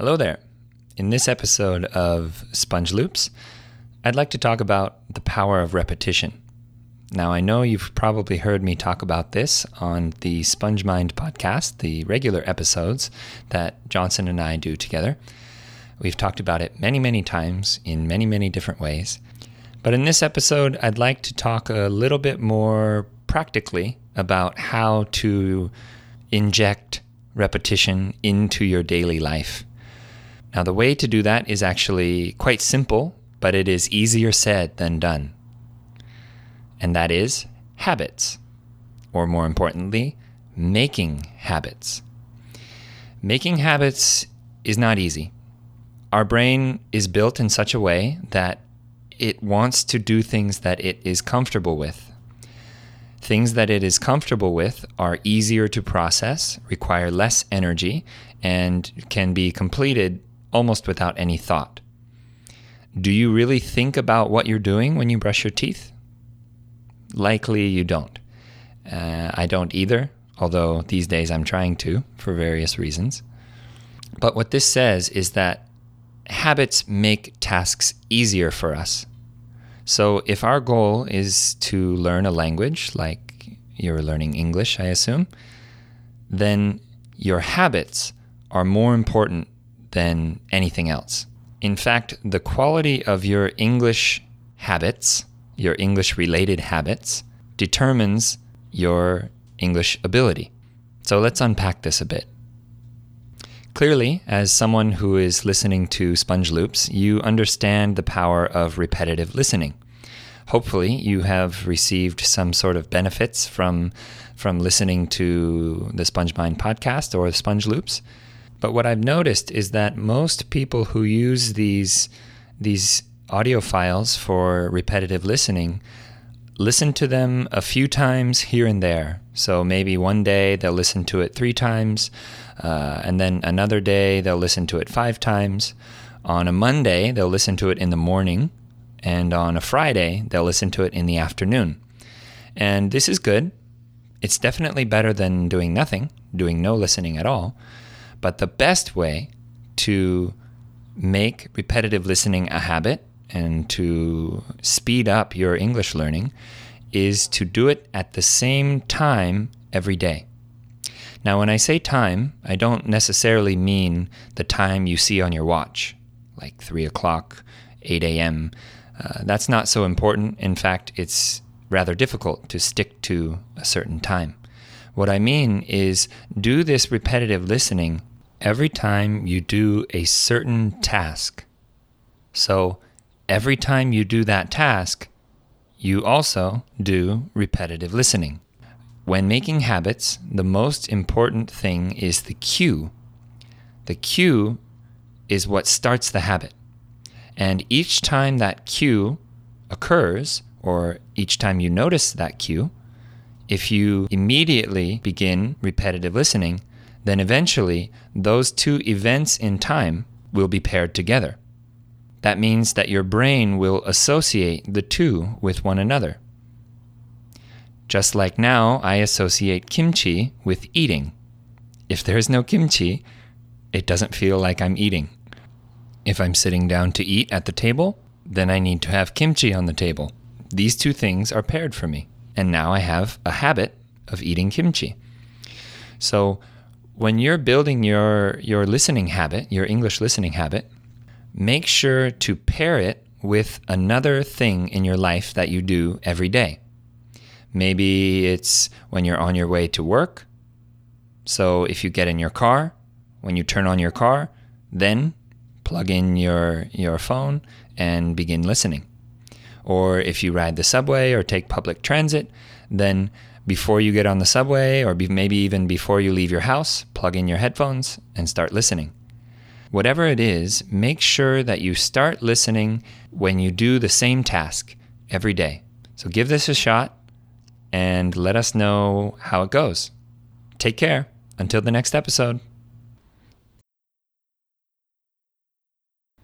Hello there. In this episode of Sponge Loops, I'd like to talk about the power of repetition. Now, I know you've probably heard me talk about this on the Sponge Mind podcast, the regular episodes that Johnson and I do together. We've talked about it many, many times in many, many different ways. But in this episode, I'd like to talk a little bit more practically about how to inject repetition into your daily life. Now, the way to do that is actually quite simple, but it is easier said than done. And that is habits, or more importantly, making habits. Making habits is not easy. Our brain is built in such a way that it wants to do things that it is comfortable with. Things that it is comfortable with are easier to process, require less energy, and can be completed almost without any thought. Do you really think about what you're doing when you brush your teeth? Likely you don't. Uh, I don't either, although these days I'm trying to for various reasons. But what this says is that habits make tasks easier for us. So if our goal is to learn a language, like you're learning English, I assume, then your habits are more important than anything else. In fact, the quality of your English habits, your English related habits, determines your English ability. So let's unpack this a bit. Clearly, as someone who is listening to Sponge Loops, you understand the power of repetitive listening. Hopefully, you have received some sort of benefits from, from listening to the Sponge Mind podcast or Sponge Loops. But what I've noticed is that most people who use these these audio files for repetitive listening listen to them a few times here and there. So maybe one day they'll listen to it three times, uh, and then another day they'll listen to it five times. On a Monday, they'll listen to it in the morning, and on a Friday, they'll listen to it in the afternoon. And this is good. It's definitely better than doing nothing, doing no listening at all. But the best way to make repetitive listening a habit and to speed up your English learning is to do it at the same time every day. Now, when I say time, I don't necessarily mean the time you see on your watch, like 3 o'clock, 8 a.m. Uh, that's not so important. In fact, it's rather difficult to stick to a certain time. What I mean is do this repetitive listening every time you do a certain task. So every time you do that task, you also do repetitive listening. When making habits, the most important thing is the cue. The cue is what starts the habit. And each time that cue occurs, or each time you notice that cue, if you immediately begin repetitive listening, then eventually those two events in time will be paired together. That means that your brain will associate the two with one another. Just like now, I associate kimchi with eating. If there is no kimchi, it doesn't feel like I'm eating. If I'm sitting down to eat at the table, then I need to have kimchi on the table. These two things are paired for me, and now I have a habit of eating kimchi. So, when you're building your your listening habit, your English listening habit, make sure to pair it with another thing in your life that you do every day. Maybe it's when you're on your way to work. So if you get in your car, when you turn on your car, then plug in your your phone and begin listening. Or if you ride the subway or take public transit, then before you get on the subway, or be, maybe even before you leave your house, plug in your headphones and start listening. Whatever it is, make sure that you start listening when you do the same task every day. So give this a shot and let us know how it goes. Take care. Until the next episode.